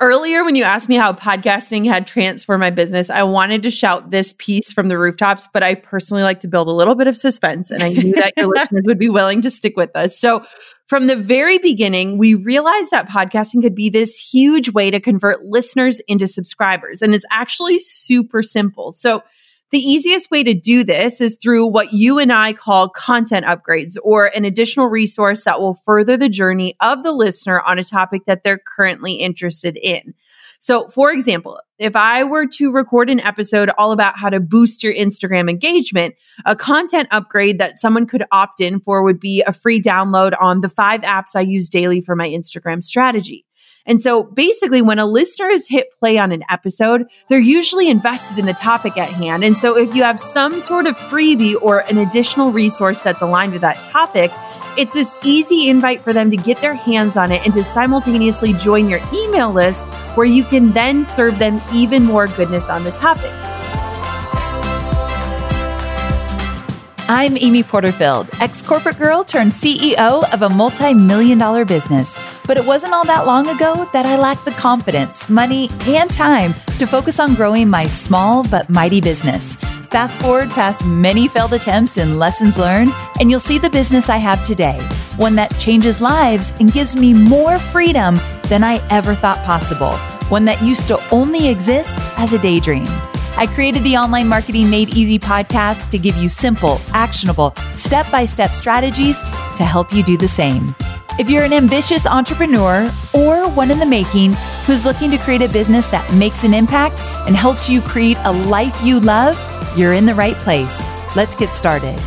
Earlier, when you asked me how podcasting had transformed my business, I wanted to shout this piece from the rooftops, but I personally like to build a little bit of suspense. And I knew that your listeners would be willing to stick with us. So, from the very beginning, we realized that podcasting could be this huge way to convert listeners into subscribers. And it's actually super simple. So, the easiest way to do this is through what you and I call content upgrades or an additional resource that will further the journey of the listener on a topic that they're currently interested in. So, for example, if I were to record an episode all about how to boost your Instagram engagement, a content upgrade that someone could opt in for would be a free download on the five apps I use daily for my Instagram strategy. And so basically, when a listener has hit play on an episode, they're usually invested in the topic at hand. And so if you have some sort of freebie or an additional resource that's aligned with that topic, it's this easy invite for them to get their hands on it and to simultaneously join your email list where you can then serve them even more goodness on the topic. I'm Amy Porterfield, ex corporate girl turned CEO of a multi million dollar business. But it wasn't all that long ago that I lacked the confidence, money, and time to focus on growing my small but mighty business. Fast forward past many failed attempts and lessons learned, and you'll see the business I have today one that changes lives and gives me more freedom than I ever thought possible, one that used to only exist as a daydream. I created the Online Marketing Made Easy podcast to give you simple, actionable, step by step strategies to help you do the same. If you're an ambitious entrepreneur or one in the making who's looking to create a business that makes an impact and helps you create a life you love, you're in the right place. Let's get started.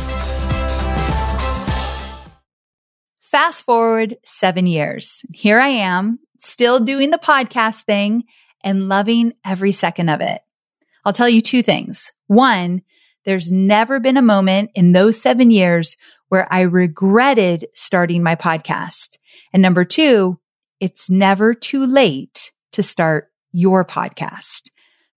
Fast forward seven years. Here I am, still doing the podcast thing and loving every second of it. I'll tell you two things. One, there's never been a moment in those seven years where I regretted starting my podcast. And number two, it's never too late to start your podcast.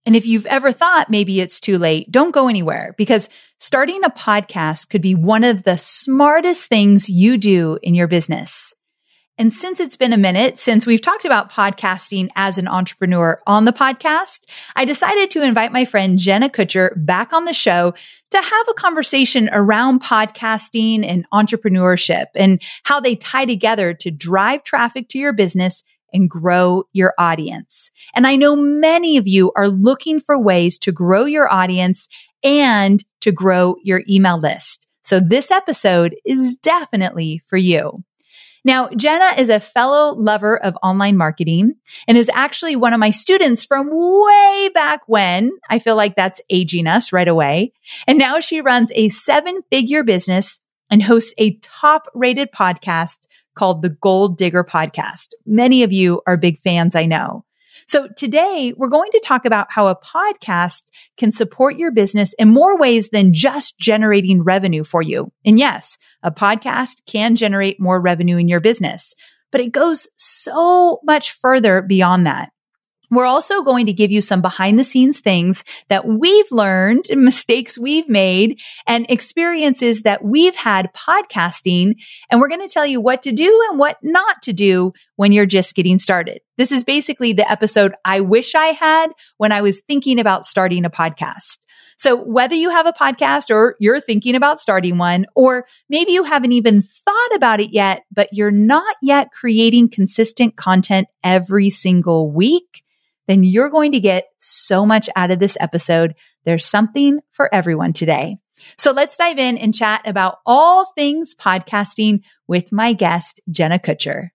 And if you've ever thought maybe it's too late, don't go anywhere because starting a podcast could be one of the smartest things you do in your business. And since it's been a minute since we've talked about podcasting as an entrepreneur on the podcast, I decided to invite my friend Jenna Kutcher back on the show to have a conversation around podcasting and entrepreneurship and how they tie together to drive traffic to your business and grow your audience. And I know many of you are looking for ways to grow your audience and to grow your email list. So this episode is definitely for you. Now, Jenna is a fellow lover of online marketing and is actually one of my students from way back when. I feel like that's aging us right away. And now she runs a seven figure business and hosts a top rated podcast called the Goal Digger Podcast. Many of you are big fans, I know. So today we're going to talk about how a podcast can support your business in more ways than just generating revenue for you. And yes, a podcast can generate more revenue in your business, but it goes so much further beyond that. We're also going to give you some behind the scenes things that we've learned, mistakes we've made, and experiences that we've had podcasting. And we're going to tell you what to do and what not to do when you're just getting started. This is basically the episode I wish I had when I was thinking about starting a podcast. So whether you have a podcast or you're thinking about starting one, or maybe you haven't even thought about it yet, but you're not yet creating consistent content every single week, then you're going to get so much out of this episode. There's something for everyone today. So let's dive in and chat about all things podcasting with my guest, Jenna Kutcher.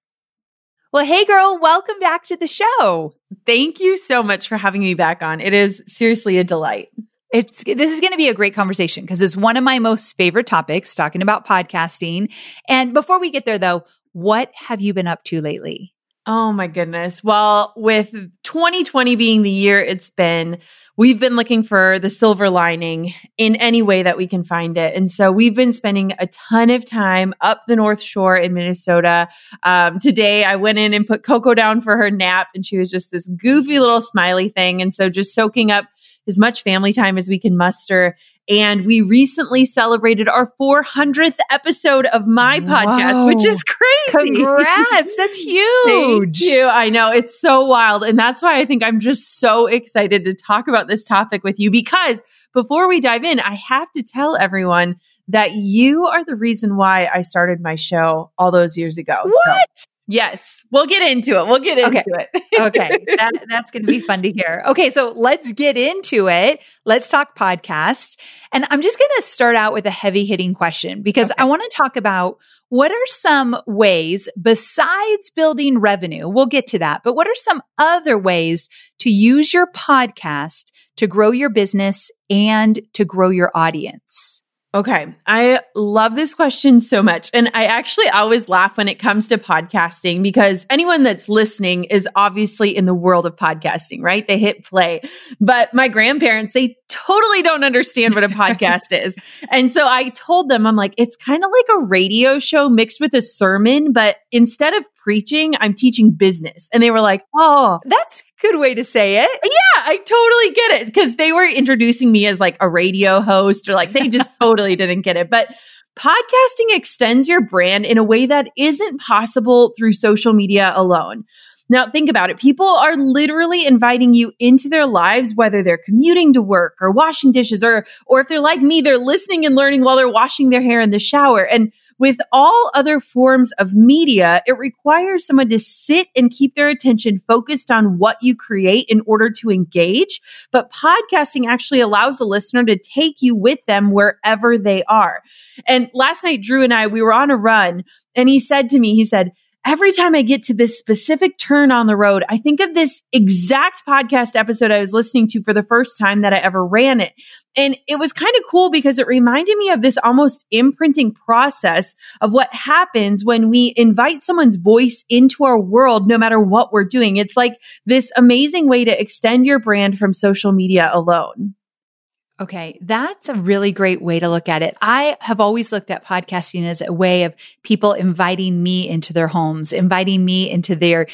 Well, hey girl, welcome back to the show. Thank you so much for having me back on. It is seriously a delight. It's this is going to be a great conversation because it's one of my most favorite topics talking about podcasting. And before we get there though, what have you been up to lately? Oh my goodness. Well, with 2020 being the year it's been, we've been looking for the silver lining in any way that we can find it. And so we've been spending a ton of time up the North Shore in Minnesota. Um, today, I went in and put Coco down for her nap, and she was just this goofy little smiley thing. And so just soaking up as much family time as we can muster. And we recently celebrated our 400th episode of my podcast, Whoa. which is crazy. Congrats. That's Thank huge. you. I know it's so wild. And that's why I think I'm just so excited to talk about this topic with you because before we dive in, I have to tell everyone that you are the reason why I started my show all those years ago. So, What? Yes, we'll get into it. We'll get into Okay. it. okay, that, that's going to be fun to hear. Okay, so let's get into it. Let's talk podcast. And I'm just going to start out with a heavy hitting question because Okay. I want to talk about what are some ways besides building revenue? We'll get to that, but what are some other ways to use your podcast to grow your business and to grow your audience? Okay. I love this question so much. And I actually always laugh when it comes to podcasting because anyone that's listening is obviously in the world of podcasting, right? They hit play. But my grandparents, they totally don't understand what a podcast is. And so I told them, I'm like, it's kind of like a radio show mixed with a sermon, but instead of preaching, I'm teaching business. And they were like, oh, That's good way to say it. yeah, I totally get it because they were introducing me as like a radio host or like they just totally didn't get it. But podcasting extends your brand in a way that isn't possible through social media alone. Now, think about it. People are literally inviting you into their lives, whether they're commuting to work or washing dishes, or, or if they're like me, they're listening and learning while they're washing their hair in the shower. And with all other forms of media, it requires someone to sit and keep their attention focused on what you create in order to engage. But podcasting actually allows the listener to take you with them wherever they are. And last night, Drew and I, we were on a run and he said to me, he said, Every time I get to this specific turn on the road, I think of this exact podcast episode I was listening to for the first time that I ever ran it. And it was kind of cool because it reminded me of this almost imprinting process of what happens when we invite someone's voice into our world, no matter what we're doing. It's like this amazing way to extend your brand from social media alone. Okay, that's a really great way to look at it. I have always looked at podcasting as a way of people inviting me into their homes, inviting me into their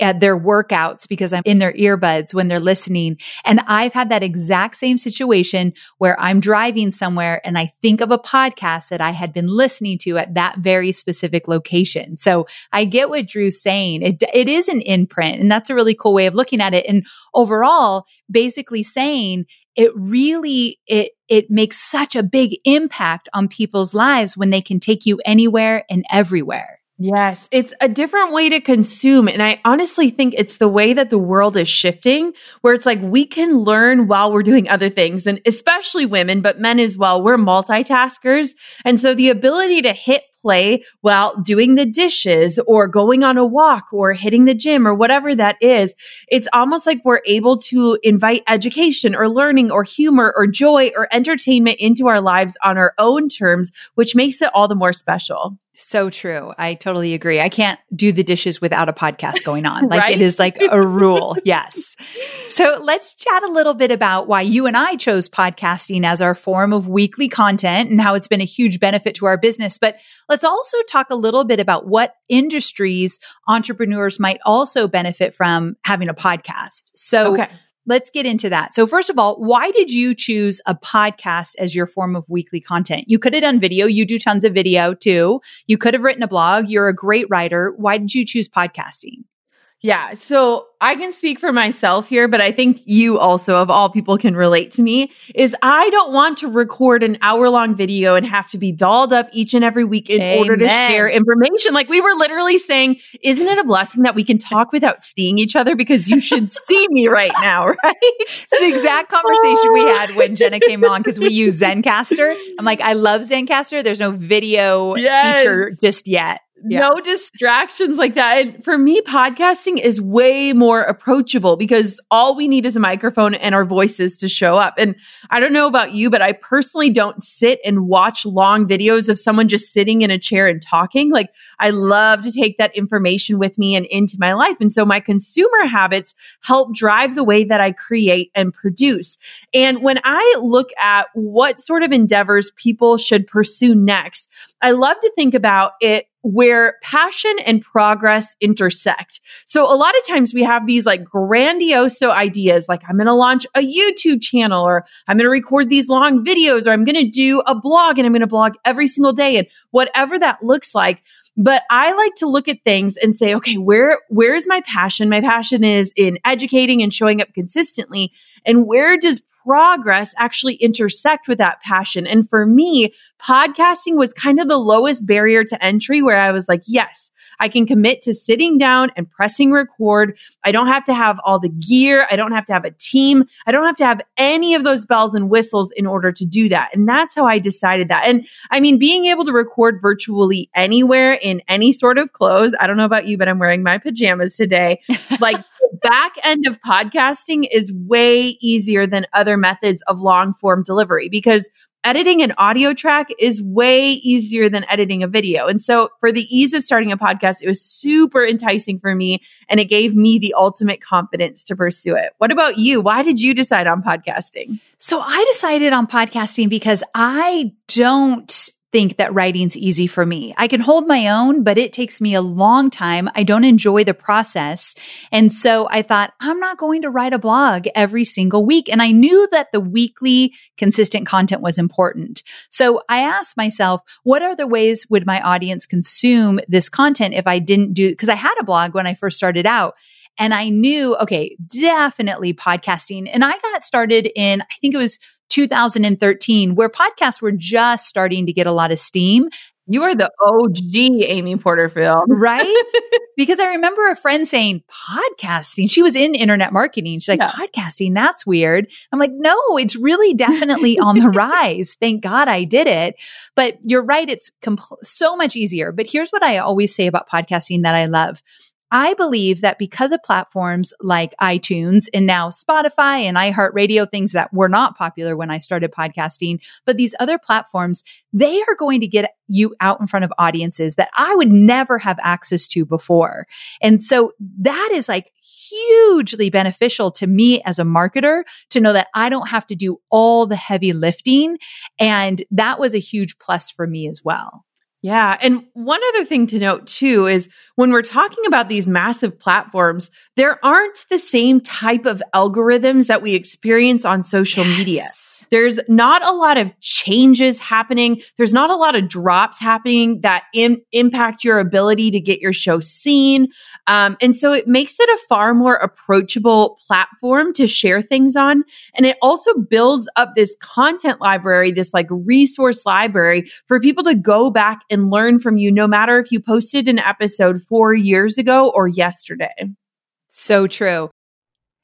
at their workouts because I'm in their earbuds when they're listening. And I've had that exact same situation where I'm driving somewhere and I think of a podcast that I had been listening to at that very specific location. So I get what Drew's saying. It, it is an imprint and that's a really cool way of looking at it. And overall, basically saying it really, it, it makes such a big impact on people's lives when they can take you anywhere and everywhere. Yes, it's a different way to consume. And I honestly think it's the way that the world is shifting, where it's like we can learn while we're doing other things. And especially women, but men as well, we're multitaskers. And so the ability to hit play while doing the dishes or going on a walk or hitting the gym or whatever that is, it's almost like we're able to invite education or learning or humor or joy or entertainment into our lives on our own terms, which makes it all the more special. So true. I totally agree. I can't do the dishes without a podcast going on. Like Right? it is like a rule. yes. So let's chat a little bit about why you and I chose podcasting as our form of weekly content and how it's been a huge benefit to our business. But let's also talk a little bit about what industries entrepreneurs might also benefit from having a podcast. So Okay. Let's get into that. So first of all, why did you choose a podcast as your form of weekly content? You could have done video. You do tons of video too. You could have written a blog. You're a great writer. Why did you choose podcasting? Yeah. So I can speak for myself here, but I think you also, of all people, can relate to me. Is I don't want to record an hour long video and have to be dolled up each and every week in order to share information. Like we were literally saying, isn't it a blessing that we can talk without seeing each other because you should see me right now, right? It's the exact conversation we had when Jenna came on because we use Zencastr. I'm like, I love Zencastr. There's no video Yes. feature just yet. Yeah. No distractions like that. And for me, podcasting is way more approachable because all we need is a microphone and our voices to show up. And I don't know about you, but I personally don't sit and watch long videos of someone just sitting in a chair and talking. Like I love to take that information with me and into my life. And so my consumer habits help drive the way that I create and produce. And when I look at what sort of endeavors people should pursue next, I love to think about it where passion and progress intersect. So a lot of times we have these like grandiose ideas, like I'm going to launch a YouTube channel or I'm going to record these long videos or I'm going to do a blog and I'm going to blog every single day and whatever that looks like. But I like to look at things and say, okay, where, where is my passion? My passion is in educating and showing up consistently. And where does progress actually intersect with that passion? And for me, podcasting was kind of the lowest barrier to entry where I was like, yes, I can commit to sitting down and pressing record. I don't have to have all the gear. I don't have to have a team. I don't have to have any of those bells and whistles in order to do that. And that's how I decided that. And I mean, being able to record virtually anywhere in any sort of clothes. I don't know about you, but I'm wearing my pajamas today. like the back end of podcasting is way easier than other methods of long form delivery because editing an audio track is way easier than editing a video. And so for the ease of starting a podcast, it was super enticing for me and it gave me the ultimate confidence to pursue it. What about you? Why did you decide on podcasting? So I decided on podcasting because I don't think that writing's easy for me. I can hold my own, but it takes me a long time. I don't enjoy the process. And so I thought, I'm not going to write a blog every single week. And I knew that the weekly consistent content was important. So I asked myself, what are the ways would my audience consume this content if I didn't do, because I had a blog when I first started out. And I knew, okay, definitely podcasting. And I got started in, I think it was 2013, where podcasts were just starting to get a lot of steam. You are the OG Amy Porterfield. Right? because I remember a friend saying, podcasting. She was in internet marketing. She's like, yeah. podcasting, that's weird. I'm like, no, it's really definitely on the rise. Thank God I did it. But you're right. It's compl- so much easier. But here's what I always say about podcasting that I love. I believe that because of platforms like iTunes and now Spotify and iHeartRadio, things that were not popular when I started podcasting, but these other platforms, they are going to get you out in front of audiences that I would never have access to before. And so that is like hugely beneficial to me as a marketer to know that I don't have to do all the heavy lifting. And that was a huge plus for me as well. Yeah. And one other thing to note too is when we're talking about these massive platforms, there aren't the same type of algorithms that we experience on social yes. media. There's not a lot of changes happening. There's not a lot of drops happening that in, impact your ability to get your show seen. Um, and so it makes it a far more approachable platform to share things on. And it also builds up this content library, this like resource library for people to go back and learn from you, no matter if you posted an episode four years ago or yesterday. So true.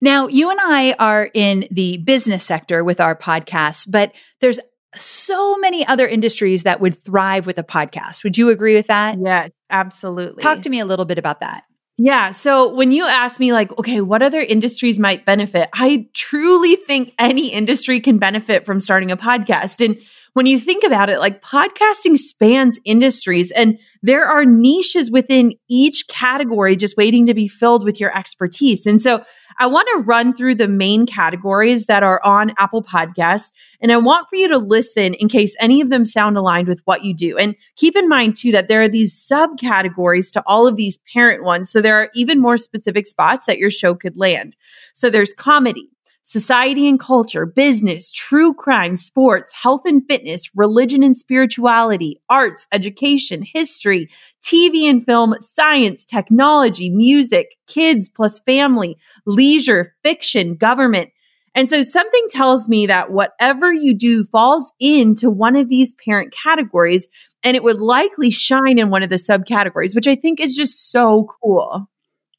Now, you and I are in the business sector with our podcast, but there's so many other industries that would thrive with a podcast. Would you agree with that? Yes, absolutely. Talk to me a little bit about that. Yeah. So when you ask me, like, okay, what other industries might benefit? I truly think any industry can benefit from starting a podcast. And when you think about it, like podcasting spans industries and there are niches within each category just waiting to be filled with your expertise. And so I want to run through the main categories that are on Apple Podcasts. And I want for you to listen in case any of them sound aligned with what you do. And keep in mind too that there are these subcategories to all of these parent ones. So there are even more specific spots that your show could land. So there's comedy society and culture, business, true crime, sports, health and fitness, religion and spirituality, arts, education, history, TV and film, science, technology, music, kids plus family, leisure, fiction, government. And so something tells me that whatever you do falls into one of these parent categories and it would likely shine in one of the subcategories, which I think is just so cool.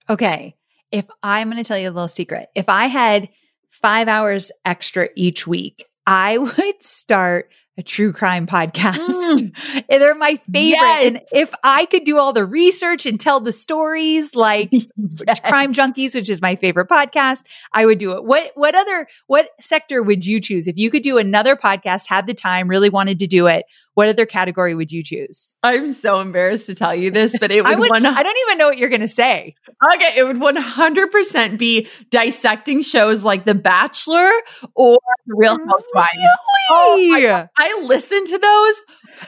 Okay. If I'm going to tell you a little secret, if I had five hours extra each week, I would start a true crime podcast. Mm. They're my favorite. Yes. And if I could do all the research and tell the stories like yes. Crime Junkies, which is my favorite podcast, I would do it. What what other what sector would you choose if you could do another podcast, had the time, really wanted to do it? What other category would you choose? I'm so embarrassed to tell you this, but it would, I, would I don't even know what you're going to say. Okay, it would 100% be dissecting shows like The Bachelor or The Real Housewives. Really? Oh, I, I listen to those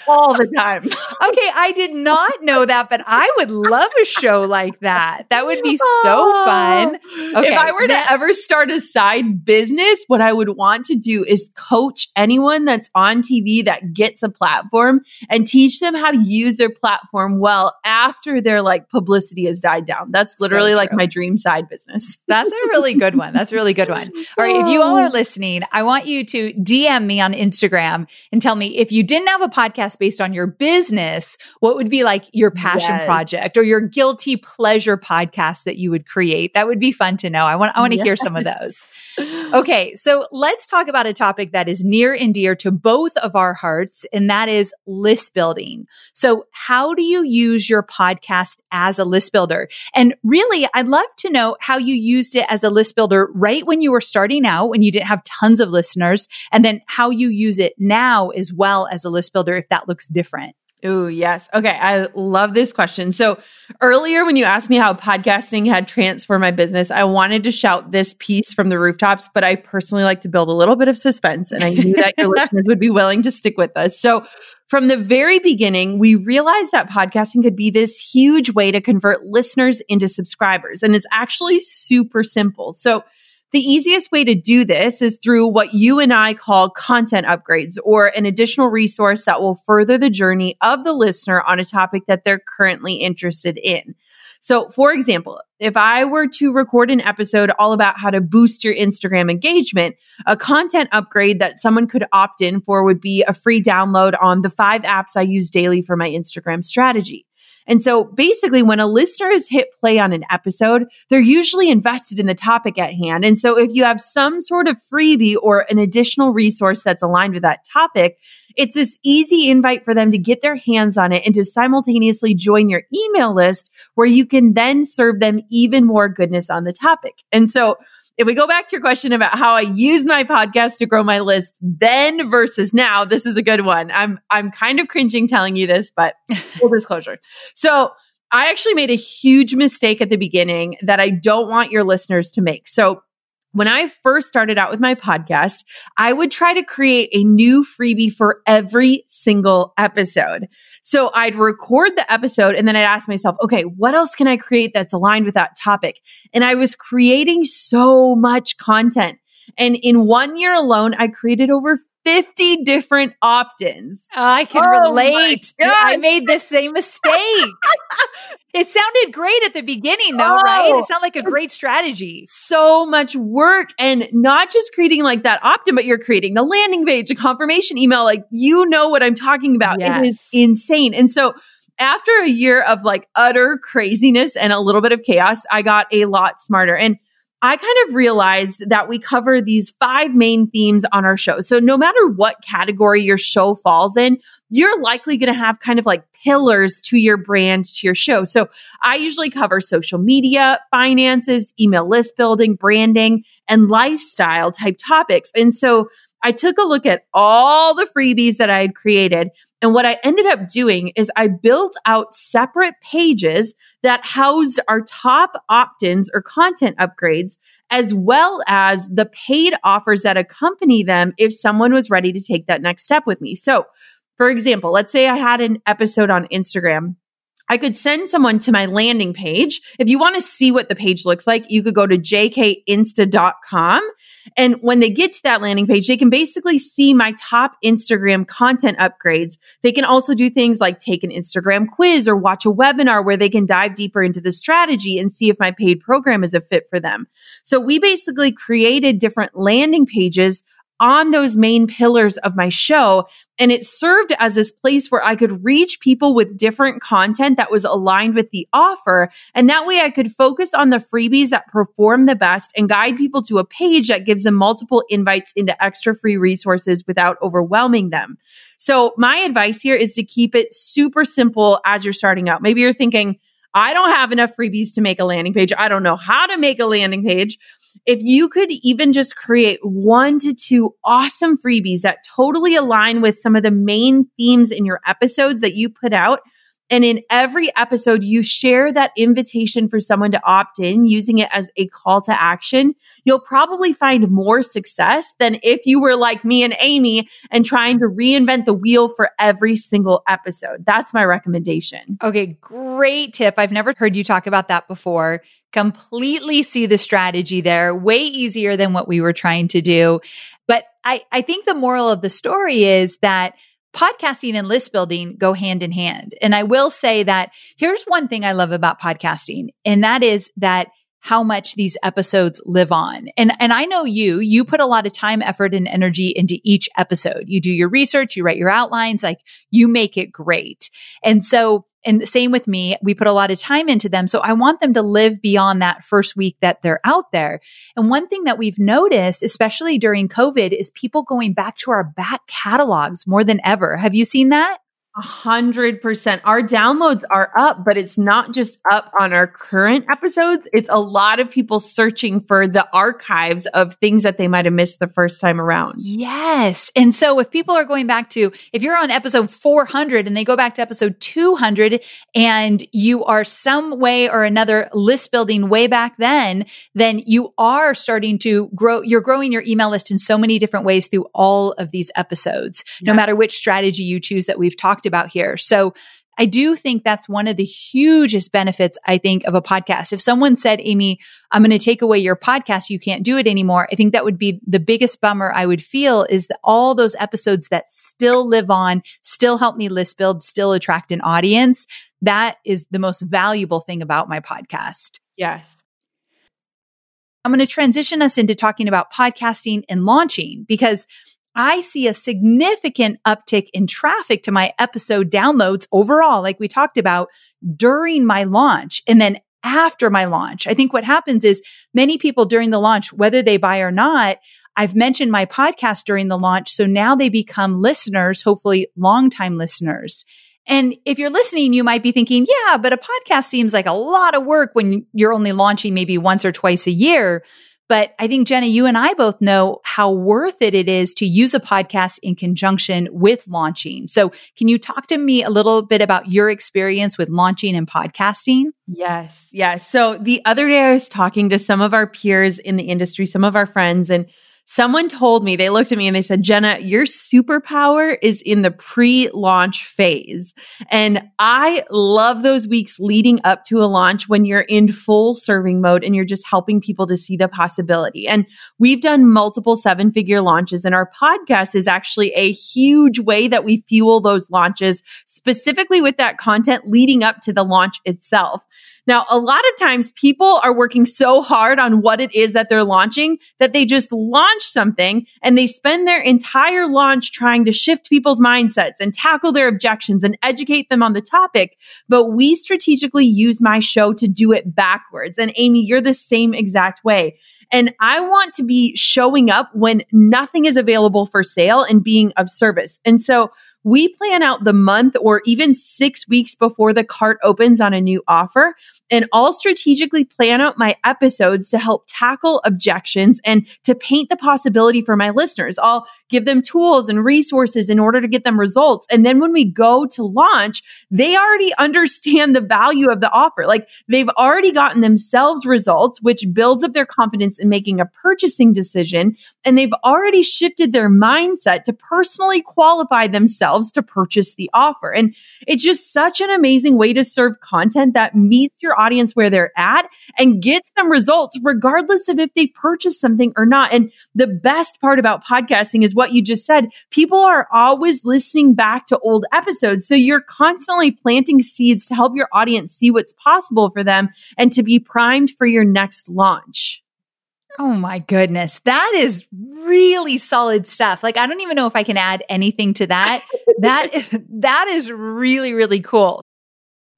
all the time. okay, I did not know that, but I would love a show like that. That would be so fun. Okay, if I were to ever start a side business, what I would want to do is coach anyone that's on TV that gets a platform and teach them how to use their platform well after their like publicity has died down. That's literally so like my dream side business. That's a really good one. That's a really good one. All right, if you all are oh. listening, I want you to DM me on Instagram and tell me if you didn't have a podcast podcast based on your business, what would be like your passion yes. project or your guilty pleasure podcast that you would create? That would be fun to know. I want, I want to yes. hear some of those. Okay. So let's talk about a topic that is near and dear to both of our hearts, and that is list building. So how do you use your podcast as a list builder? And really, I'd love to know how you used it as a list builder right when you were starting out, when you didn't have tons of listeners, and then how you use it now as well as a list builder if that looks different. Oh, yes. Okay. I love this question. So earlier when you asked me how podcasting had transformed my business, I wanted to shout this piece from the rooftops, but I personally like to build a little bit of suspense and I knew that your listeners would be willing to stick with us. So from the very beginning, we realized that podcasting could be this huge way to convert listeners into subscribers. And it's actually super simple. So the easiest way to do this is through what you and I call content upgrades or an additional resource that will further the journey of the listener on a topic that they're currently interested in. So, for example, if I were to record an episode all about how to boost your Instagram engagement, a content upgrade that someone could opt in for would be a free download on the five apps I use daily for my Instagram strategy. And so basically, when a listener has hit play on an episode, they're usually invested in the topic at hand. And so if you have some sort of freebie or an additional resource that's aligned with that topic, it's this easy invite for them to get their hands on it and to simultaneously join your email list where you can then serve them even more goodness on the topic. And so if we go back to your question about how I use my podcast to grow my list then versus now, this is a good one. I'm I'm kind of cringing telling you this, but full disclosure. So I actually made a huge mistake at the beginning that I don't want your listeners to make. So when I first started out with my podcast, I would try to create a new freebie for every single episode. So I'd record the episode and then I'd ask myself, okay, what else can I create that's aligned with that topic? And I was creating so much content. And in one year alone, I created over 50 different opt-ins. Oh, I can oh relate. I made the same mistake. it sounded great at the beginning though, oh, right? It oh. sounded like a great strategy. So much work and not just creating like that opt-in, but you're creating the landing page, a confirmation email. Like you know what I'm talking about. Yes. It is insane. And so after a year of like utter craziness and a little bit of chaos, I got a lot smarter. And I kind of realized that we cover these five main themes on our show. So no matter what category your show falls in, you're likely going to have kind of like pillars to your brand, to your show. So I usually cover social media, finances, email list building, branding, and lifestyle type topics. And so I took a look at all the freebies that I had created and what I ended up doing is I built out separate pages that housed our top opt ins or content upgrades, as well as the paid offers that accompany them if someone was ready to take that next step with me. So, for example, let's say I had an episode on Instagram I could send someone to my landing page. If you want to see what the page looks like, you could go to jkinsta.com. And when they get to that landing page, they can basically see my top Instagram content upgrades. They can also do things like take an Instagram quiz or watch a webinar where they can dive deeper into the strategy and see if my paid program is a fit for them. So we basically created different landing pages on those main pillars of my show. And it served as this place where I could reach people with different content that was aligned with the offer. And that way I could focus on the freebies that perform the best and guide people to a page that gives them multiple invites into extra free resources without overwhelming them. So my advice here is to keep it super simple as you're starting out. Maybe you're thinking, I don't have enough freebies to make a landing page. I don't know how to make a landing page. If you could even just create one to two awesome freebies that totally align with some of the main themes in your episodes that you put out, and in every episode, you share that invitation for someone to opt in using it as a call to action. You'll probably find more success than if you were like me and Amy and trying to reinvent the wheel for every single episode. That's my recommendation. Okay, great tip. I've never heard you talk about that before. Completely see the strategy there. Way easier than what we were trying to do. But I, I think the moral of the story is that podcasting and list building go hand in hand. And I will say that here's one thing I love about podcasting, and that is that how much these episodes live on. And, and I know you, you put a lot of time, effort and energy into each episode. You do your research, you write your outlines, like you make it great. And so and the same with me. We put a lot of time into them. So I want them to live beyond that first week that they're out there. And one thing that we've noticed, especially during COVID, is people going back to our back catalogs more than ever. Have you seen that? A hundred percent. Our downloads are up, but it's not just up on our current episodes. It's a lot of people searching for the archives of things that they might have missed the first time around. Yes. And so if people are going back to, if you're on episode 400 and they go back to episode 200 and you are some way or another list building way back then, then you are starting to grow, you're growing your email list in so many different ways through all of these episodes, no matter which strategy you choose that we've talked talked about here. So I do think that's one of the hugest benefits, I think, of a podcast. If someone said, Amy, I'm going to take away your podcast, you can't do it anymore. I think that would be the biggest bummer I would feel is that all those episodes that still live on, still help me list build, still attract an audience. That is the most valuable thing about my podcast. Yes. I'm going to transition us into talking about podcasting and launching because I see a significant uptick in traffic to my episode downloads overall, like we talked about during my launch and then after my launch. I think what happens is many people during the launch, whether they buy or not, I've mentioned my podcast during the launch. So now they become listeners, hopefully longtime listeners. And if you're listening, you might be thinking, yeah, but a podcast seems like a lot of work when you're only launching maybe once or twice a year. But I think Jenna, you and I both know how worth it it is to use a podcast in conjunction with launching. So can you talk to me a little bit about your experience with launching and podcasting? Yes. Yes. So the other day I was talking to some of our peers in the industry, some of our friends, and Someone told me, they looked at me and they said, Jenna, your superpower is in the pre launch phase. And I love those weeks leading up to a launch when you're in full serving mode and you're just helping people to see the possibility. And we've done multiple seven figure launches and our podcast is actually a huge way that we fuel those launches specifically with that content leading up to the launch itself. Now, a lot of times people are working so hard on what it is that they're launching that they just launch something and they spend their entire launch trying to shift people's mindsets and tackle their objections and educate them on the topic. But we strategically use my show to do it backwards. And Amy, you're the same exact way. And I want to be showing up when nothing is available for sale and being of service. And so we plan out the month or even six weeks before the cart opens on a new offer. And I'll strategically plan out my episodes to help tackle objections and to paint the possibility for my listeners. I'll give them tools and resources in order to get them results. And then when we go to launch, they already understand the value of the offer. Like they've already gotten themselves results, which builds up their confidence in making a purchasing decision. And they've already shifted their mindset to personally qualify themselves themselves to purchase the offer. And it's just such an amazing way to serve content that meets your audience where they're at and gets them results regardless of if they purchase something or not. And the best part about podcasting is what you just said. People are always listening back to old episodes. So you're constantly planting seeds to help your audience see what's possible for them and to be primed for your next launch. Oh my goodness. That is really solid stuff. Like I don't even know if I can add anything to that. that that is really really cool.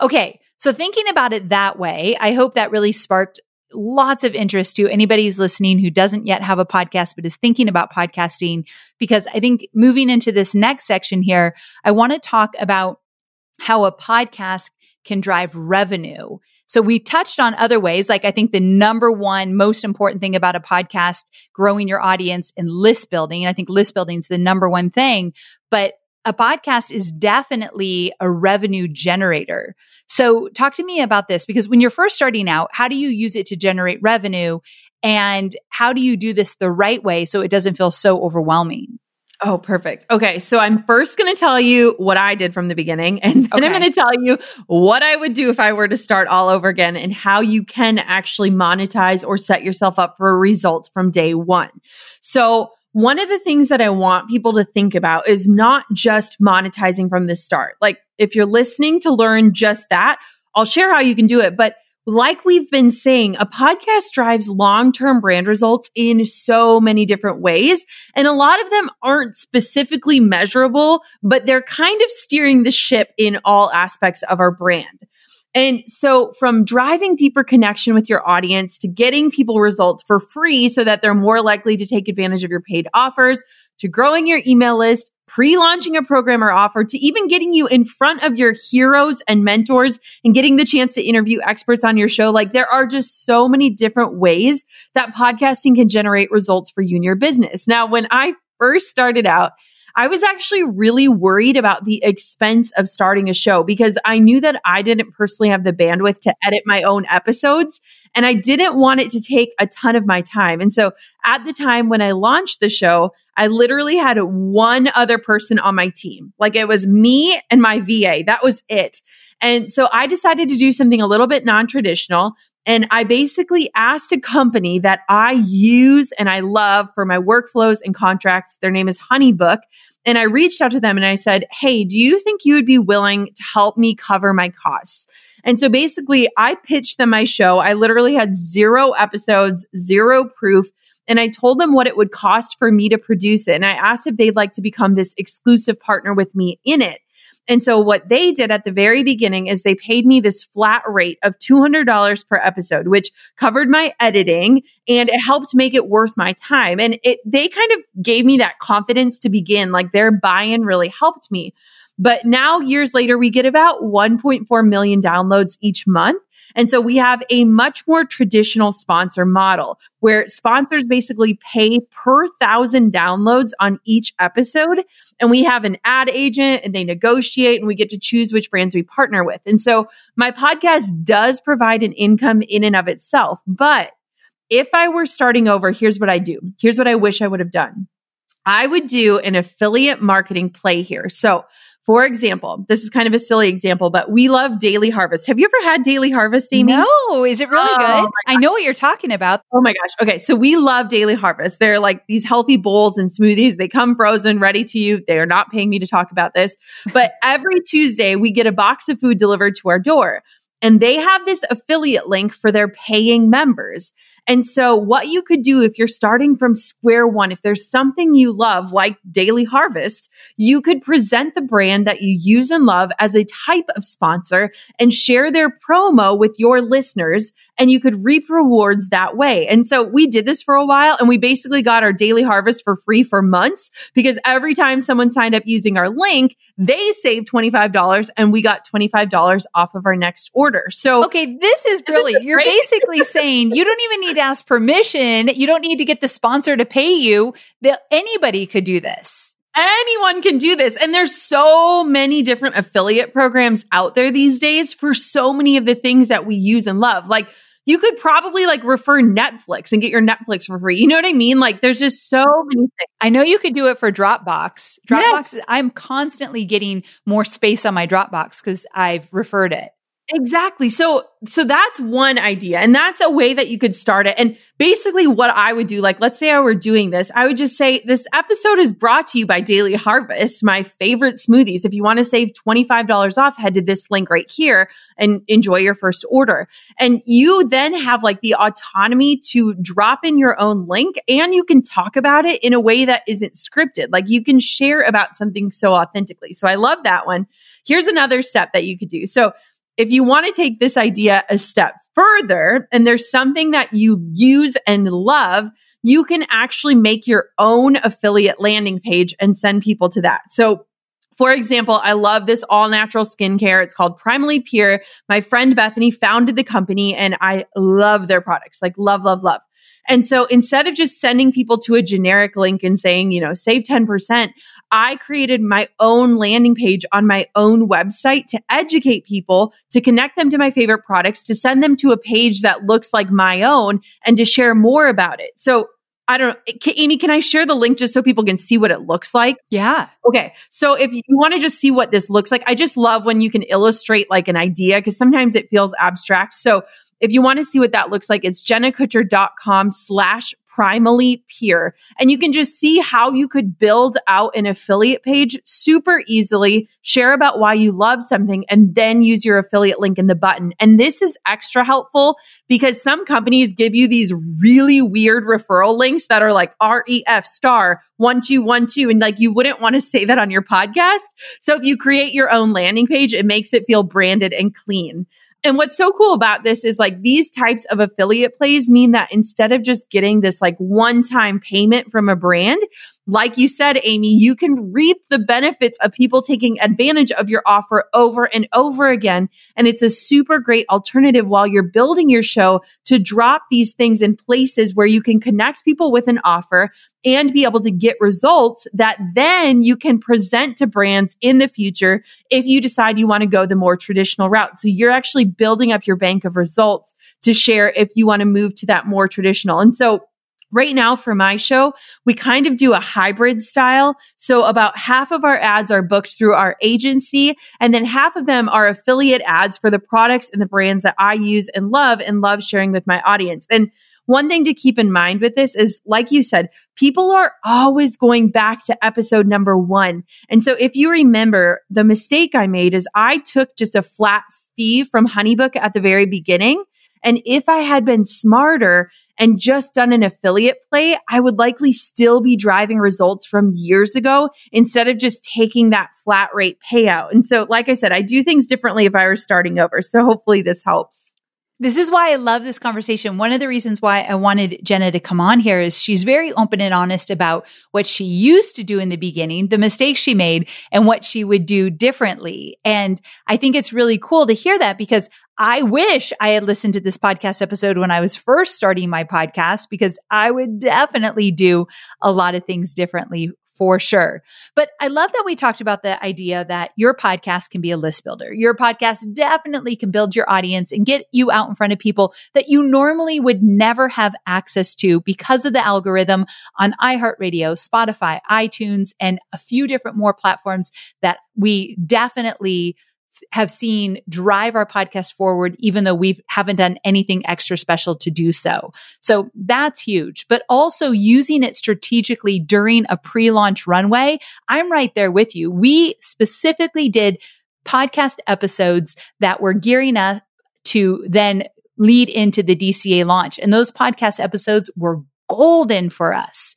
Okay. So thinking about it that way, I hope that really sparked lots of interest to anybody who's listening who doesn't yet have a podcast but is thinking about podcasting because I think moving into this next section here, I want to talk about how a podcast can drive revenue. So we touched on other ways. Like I think the number one most important thing about a podcast, growing your audience and list building. And I think list building is the number one thing, but a podcast is definitely a revenue generator. So talk to me about this because when you're first starting out, how do you use it to generate revenue? And how do you do this the right way so it doesn't feel so overwhelming? Oh, perfect. Okay. So I'm first going to tell you what I did from the beginning, and then okay. I'm going to tell you what I would do if I were to start all over again and how you can actually monetize or set yourself up for a result from day one. So, one of the things that I want people to think about is not just monetizing from the start. Like, if you're listening to learn just that, I'll share how you can do it, but like we've been saying, a podcast drives long term brand results in so many different ways. And a lot of them aren't specifically measurable, but they're kind of steering the ship in all aspects of our brand. And so from driving deeper connection with your audience to getting people results for free so that they're more likely to take advantage of your paid offers to growing your email list pre launching a program or offer to even getting you in front of your heroes and mentors and getting the chance to interview experts on your show. Like there are just so many different ways that podcasting can generate results for you and your business. Now, when I first started out, I was actually really worried about the expense of starting a show because I knew that I didn't personally have the bandwidth to edit my own episodes and I didn't want it to take a ton of my time. And so at the time when I launched the show, I literally had one other person on my team. Like it was me and my VA. That was it. And so I decided to do something a little bit non traditional. And I basically asked a company that I use and I love for my workflows and contracts. Their name is Honeybook. And I reached out to them and I said, Hey, do you think you would be willing to help me cover my costs? And so basically, I pitched them my show. I literally had zero episodes, zero proof. And I told them what it would cost for me to produce it. And I asked if they'd like to become this exclusive partner with me in it. And so what they did at the very beginning is they paid me this flat rate of $200 per episode, which covered my editing and it helped make it worth my time. And it, they kind of gave me that confidence to begin. Like their buy-in really helped me. But now, years later, we get about 1.4 million downloads each month. And so we have a much more traditional sponsor model where sponsors basically pay per thousand downloads on each episode. And we have an ad agent and they negotiate and we get to choose which brands we partner with. And so my podcast does provide an income in and of itself. But if I were starting over, here's what I do. Here's what I wish I would have done. I would do an affiliate marketing play here. So for example, this is kind of a silly example, but we love Daily Harvest. Have you ever had Daily Harvest, Amy? No. Is it really oh, good? I know what you're talking about. Oh my gosh. Okay. So we love Daily Harvest. They're like these healthy bowls and smoothies. They come frozen, ready to you. They are not paying me to talk about this. But every Tuesday, we get a box of food delivered to our door. And they have this affiliate link for their paying members. And so what you could do if you're starting from square one, if there's something you love, like Daily Harvest, you could present the brand that you use and love as a type of sponsor and share their promo with your listeners and you could reap rewards that way. And so we did this for a while and we basically got our daily harvest for free for months because every time someone signed up using our link, they saved $25 and we got $25 off of our next order. So, okay, this is brilliant. You're basically saying you don't even need to ask permission. You don't need to get the sponsor to pay you. That anybody could do this. Anyone can do this. And there's so many different affiliate programs out there these days for so many of the things that we use and love. Like you could probably like refer Netflix and get your Netflix for free. You know what I mean? Like there's just so many things. I know you could do it for Dropbox. Dropbox, yes. I'm constantly getting more space on my Dropbox because I've referred it. Exactly. So so that's one idea and that's a way that you could start it. And basically what I would do like let's say I were doing this, I would just say this episode is brought to you by Daily Harvest, my favorite smoothies. If you want to save $25 off, head to this link right here and enjoy your first order. And you then have like the autonomy to drop in your own link and you can talk about it in a way that isn't scripted. Like you can share about something so authentically. So I love that one. Here's another step that you could do. So if you want to take this idea a step further and there's something that you use and love, you can actually make your own affiliate landing page and send people to that. So for example, I love this all natural skincare. It's called Primally Pure. My friend Bethany founded the company and I love their products, like love, love, love. And so instead of just sending people to a generic link and saying, you know, save 10%, I created my own landing page on my own website to educate people, to connect them to my favorite products, to send them to a page that looks like my own and to share more about it. So I don't know. Can, Amy, can I share the link just so people can see what it looks like? Yeah. Okay. So if you want to just see what this looks like, I just love when you can illustrate like an idea because sometimes it feels abstract. So if you want to see what that looks like, it's jennakutcher.com slash primally pure. And you can just see how you could build out an affiliate page super easily, share about why you love something, and then use your affiliate link in the button. And this is extra helpful because some companies give you these really weird referral links that are like REF star 1212. And like you wouldn't want to say that on your podcast. So if you create your own landing page, it makes it feel branded and clean. And what's so cool about this is like these types of affiliate plays mean that instead of just getting this like one time payment from a brand, like you said, Amy, you can reap the benefits of people taking advantage of your offer over and over again. And it's a super great alternative while you're building your show to drop these things in places where you can connect people with an offer and be able to get results that then you can present to brands in the future if you decide you want to go the more traditional route. So you're actually building up your bank of results to share if you want to move to that more traditional. And so Right now for my show, we kind of do a hybrid style. So about half of our ads are booked through our agency and then half of them are affiliate ads for the products and the brands that I use and love and love sharing with my audience. And one thing to keep in mind with this is, like you said, people are always going back to episode number one. And so if you remember, the mistake I made is I took just a flat fee from Honeybook at the very beginning. And if I had been smarter and just done an affiliate play, I would likely still be driving results from years ago instead of just taking that flat rate payout. And so, like I said, I do things differently if I were starting over. So hopefully this helps. This is why I love this conversation. One of the reasons why I wanted Jenna to come on here is she's very open and honest about what she used to do in the beginning, the mistakes she made, and what she would do differently. And I think it's really cool to hear that because I wish I had listened to this podcast episode when I was first starting my podcast because I would definitely do a lot of things differently for sure. But I love that we talked about the idea that your podcast can be a list builder. Your podcast definitely can build your audience and get you out in front of people that you normally would never have access to because of the algorithm on iHeartRadio, Spotify, iTunes, and a few different more platforms that we definitely have seen drive our podcast forward, even though we haven't done anything extra special to do so. So that's huge, but also using it strategically during a pre-launch runway. I'm right there with you. We specifically did podcast episodes that were gearing us to then lead into the DCA launch. And those podcast episodes were golden for us.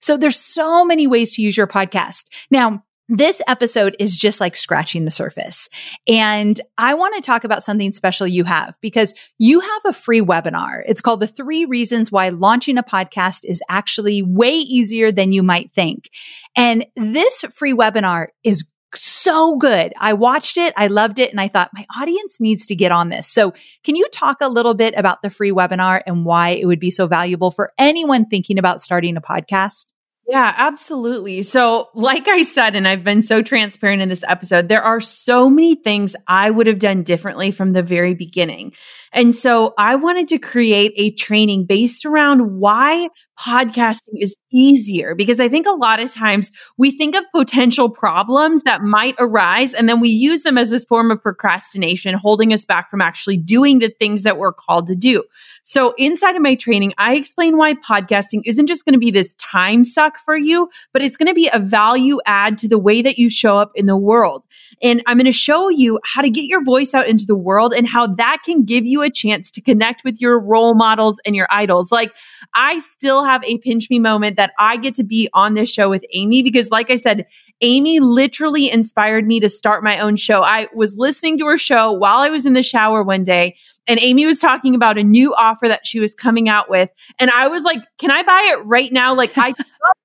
So there's so many ways to use your podcast. Now, this episode is just like scratching the surface. And I want to talk about something special you have because you have a free webinar. It's called the three reasons why launching a podcast is actually way easier than you might think. And this free webinar is so good. I watched it. I loved it. And I thought my audience needs to get on this. So can you talk a little bit about the free webinar and why it would be so valuable for anyone thinking about starting a podcast? Yeah, absolutely. So, like I said, and I've been so transparent in this episode, there are so many things I would have done differently from the very beginning. And so I wanted to create a training based around why podcasting is easier because I think a lot of times we think of potential problems that might arise and then we use them as this form of procrastination, holding us back from actually doing the things that we're called to do. So inside of my training, I explain why podcasting isn't just going to be this time suck for you, but it's going to be a value add to the way that you show up in the world. And I'm going to show you how to get your voice out into the world and how that can give you a chance to connect with your role models and your idols. Like I still have a pinch me moment that I get to be on this show with Amy because like I said, Amy literally inspired me to start my own show. I was listening to her show while I was in the shower one day and Amy was talking about a new offer that she was coming out with. And I was like, can I buy it right now? Like I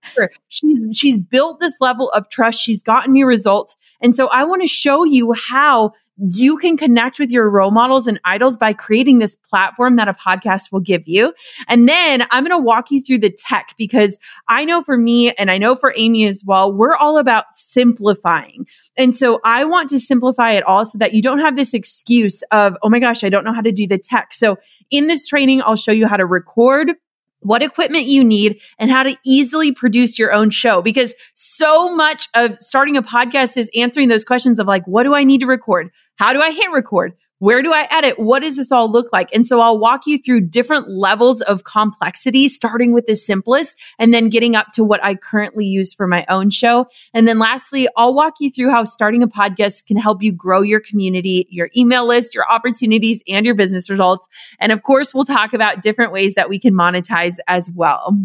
She's she's built this level of trust. She's gotten me results. And so I want to show you how you can connect with your role models and idols by creating this platform that a podcast will give you. And then I'm going to walk you through the tech because I know for me and I know for Amy as well, we're all about simplifying. And so I want to simplify it all so that you don't have this excuse of, oh my gosh, I don't know how to do the tech. So in this training, I'll show you how to record what equipment you need and how to easily produce your own show because so much of starting a podcast is answering those questions of like what do I need to record? How do I hit record? Where do I edit? What does this all look like? And so I'll walk you through different levels of complexity, starting with the simplest and then getting up to what I currently use for my own show. And then lastly, I'll walk you through how starting a podcast can help you grow your community, your email list, your opportunities, and your business results. And of course, we'll talk about different ways that we can monetize as well.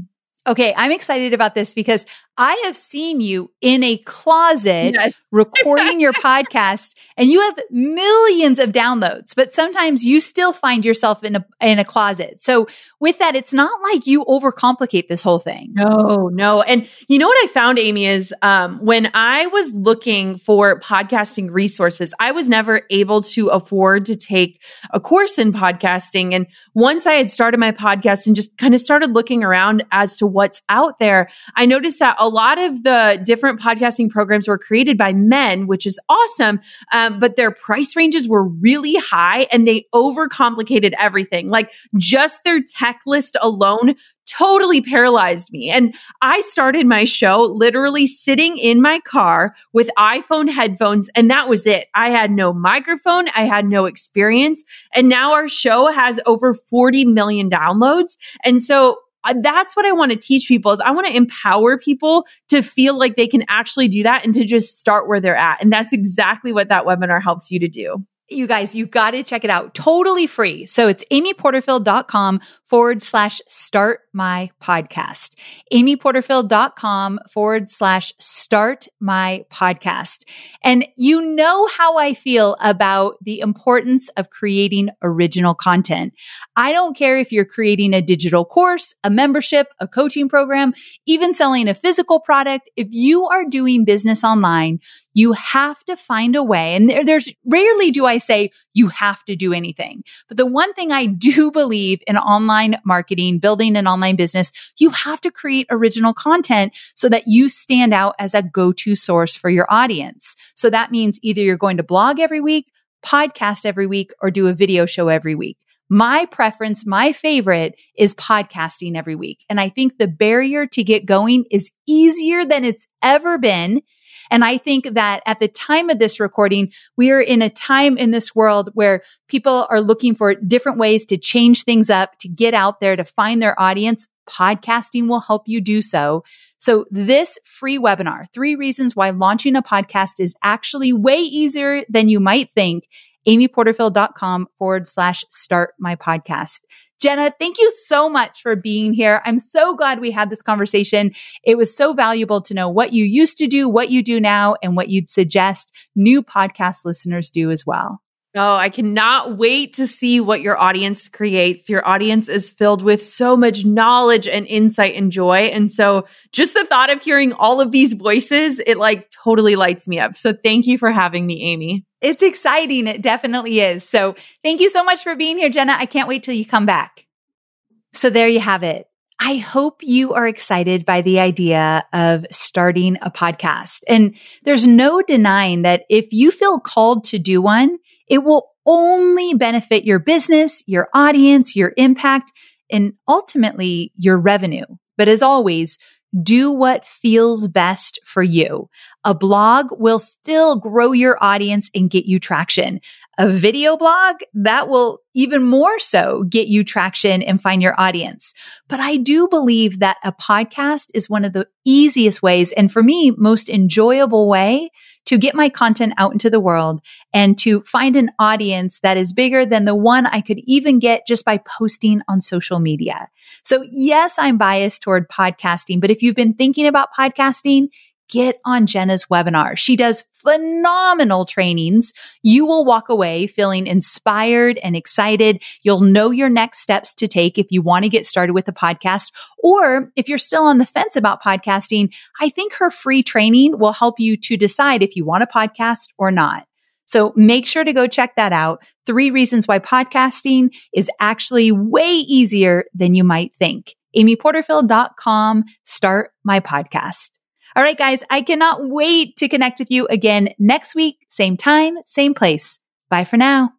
Okay, I'm excited about this because I have seen you in a closet yes. recording your podcast and you have millions of downloads, but sometimes you still find yourself in a in a closet. So with that, it's not like you overcomplicate this whole thing. No, no. And you know what I found, Amy, is um, when I was looking for podcasting resources, I was never able to afford to take a course in podcasting. And once I had started my podcast and just kind of started looking around as to what's out there, I noticed that a lot of the different podcasting programs were created by men, which is awesome. Um, but their price ranges were really high and they overcomplicated everything. Like just their tech list alone totally paralyzed me. And I started my show literally sitting in my car with iPhone headphones, and that was it. I had no microphone, I had no experience. And now our show has over 40 million downloads. And so Uh, that's what I want to teach people is I want to empower people to feel like they can actually do that and to just start where they're at. And that's exactly what that webinar helps you to do. You guys, you got to check it out. Totally free. So it's amyporterfield.com forward slash start my podcast. amyporterfield.com forward slash start my podcast. And you know how I feel about the importance of creating original content. I don't care if you're creating a digital course, a membership, a coaching program, even selling a physical product. If you are doing business online, you have to find a way. And there, there's rarely do I say you have to do anything. But the one thing I do believe in online marketing, building an online business, you have to create original content so that you stand out as a go-to source for your audience. So that means either you're going to blog every week, podcast every week, or do a video show every week. My preference, my favorite is podcasting every week. And I think the barrier to get going is easier than it's ever been and I think that at the time of this recording, we are in a time in this world where people are looking for different ways to change things up, to get out there, to find their audience. Podcasting will help you do so. So this free webinar, three reasons why launching a podcast is actually way easier than you might think. amyporterfield.com forward slash start my podcast. Jenna, thank you so much for being here. I'm so glad we had this conversation. It was so valuable to know what you used to do, what you do now, and what you'd suggest new podcast listeners do as well. Oh, I cannot wait to see what your audience creates. Your audience is filled with so much knowledge and insight and joy. And so just the thought of hearing all of these voices, it like totally lights me up. So thank you for having me, Amy. It's exciting. It definitely is. So thank you so much for being here, Jenna. I can't wait till you come back. So there you have it. I hope you are excited by the idea of starting a podcast. And there's no denying that if you feel called to do one, it will only benefit your business, your audience, your impact, and ultimately your revenue. But as always, do what feels best for you. A blog will still grow your audience and get you traction. A video blog that will even more so get you traction and find your audience. But I do believe that a podcast is one of the easiest ways and for me, most enjoyable way to get my content out into the world and to find an audience that is bigger than the one I could even get just by posting on social media. So yes, I'm biased toward podcasting, but if you've been thinking about podcasting, get on Jenna's webinar. She does phenomenal trainings. You will walk away feeling inspired and excited. You'll know your next steps to take if you want to get started with the podcast. Or if you're still on the fence about podcasting, I think her free training will help you to decide if you want a podcast or not. So make sure to go check that out. Three reasons why podcasting is actually way easier than you might think. AmyPorterfield.com. Start my podcast. All right, guys, I cannot wait to connect with you again next week, same time, same place. Bye for now.